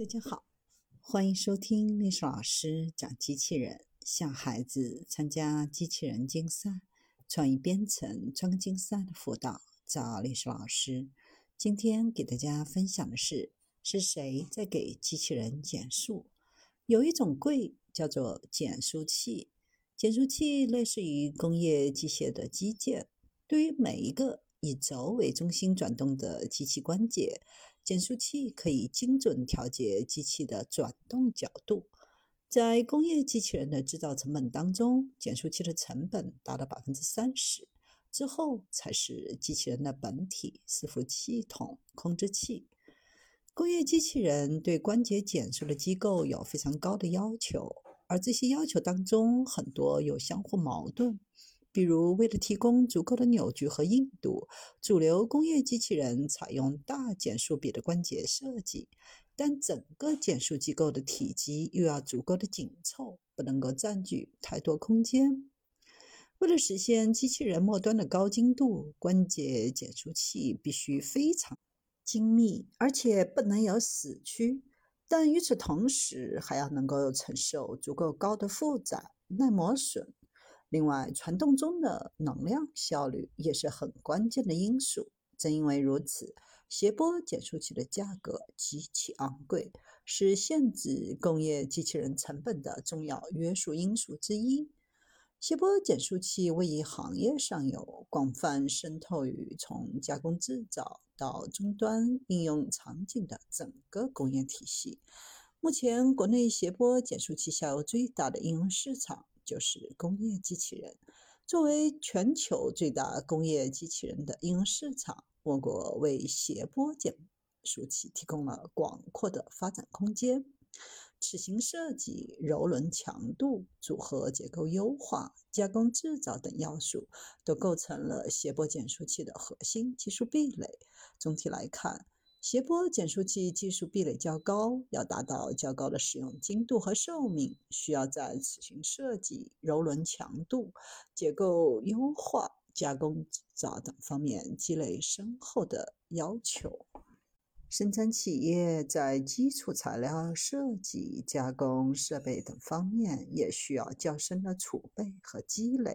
大家好，欢迎收听历史老师讲机器人，向孩子参加机器人竞赛、创意编程创客竞赛的辅导，找历史老师。今天给大家分享的是，是谁在给机器人减速？有一种柜叫做减速器，减速器类似于工业机械的机件，对于每一个以轴为中心转动的机器关节。减速器可以精准调节机器的转动角度。在工业机器人的制造成本当中，减速器的成本达到百分之三十，之后才是机器人的本体、伺服系统、控制器。工业机器人对关节减速的机构有非常高的要求，而这些要求当中很多有相互矛盾。比如，为了提供足够的扭矩和硬度，主流工业机器人采用大减速比的关节设计，但整个减速机构的体积又要足够的紧凑，不能够占据太多空间。为了实现机器人末端的高精度，关节减速器必须非常精密，而且不能有死区。但与此同时，还要能够承受足够高的负载、耐磨损。另外，传动中的能量效率也是很关键的因素。正因为如此，谐波减速器的价格极其昂贵，是限制工业机器人成本的重要约束因素之一。谐波减速器位于行业上游，广泛渗透于从加工制造到终端应用场景的整个工业体系。目前，国内谐波减速器下游最大的应用市场。就是工业机器人，作为全球最大工业机器人的应用市场，我国为谐波减速器提供了广阔的发展空间。齿形设计、柔轮强度、组合结构优化、加工制造等要素，都构成了谐波减速器的核心技术壁垒。总体来看，谐波减速器技术壁垒较高，要达到较高的使用精度和寿命，需要在齿形设计、柔轮强度、结构优化、加工制造等方面积累深厚的要求。生产企业在基础材料设计、加工设备等方面也需要较深的储备和积累。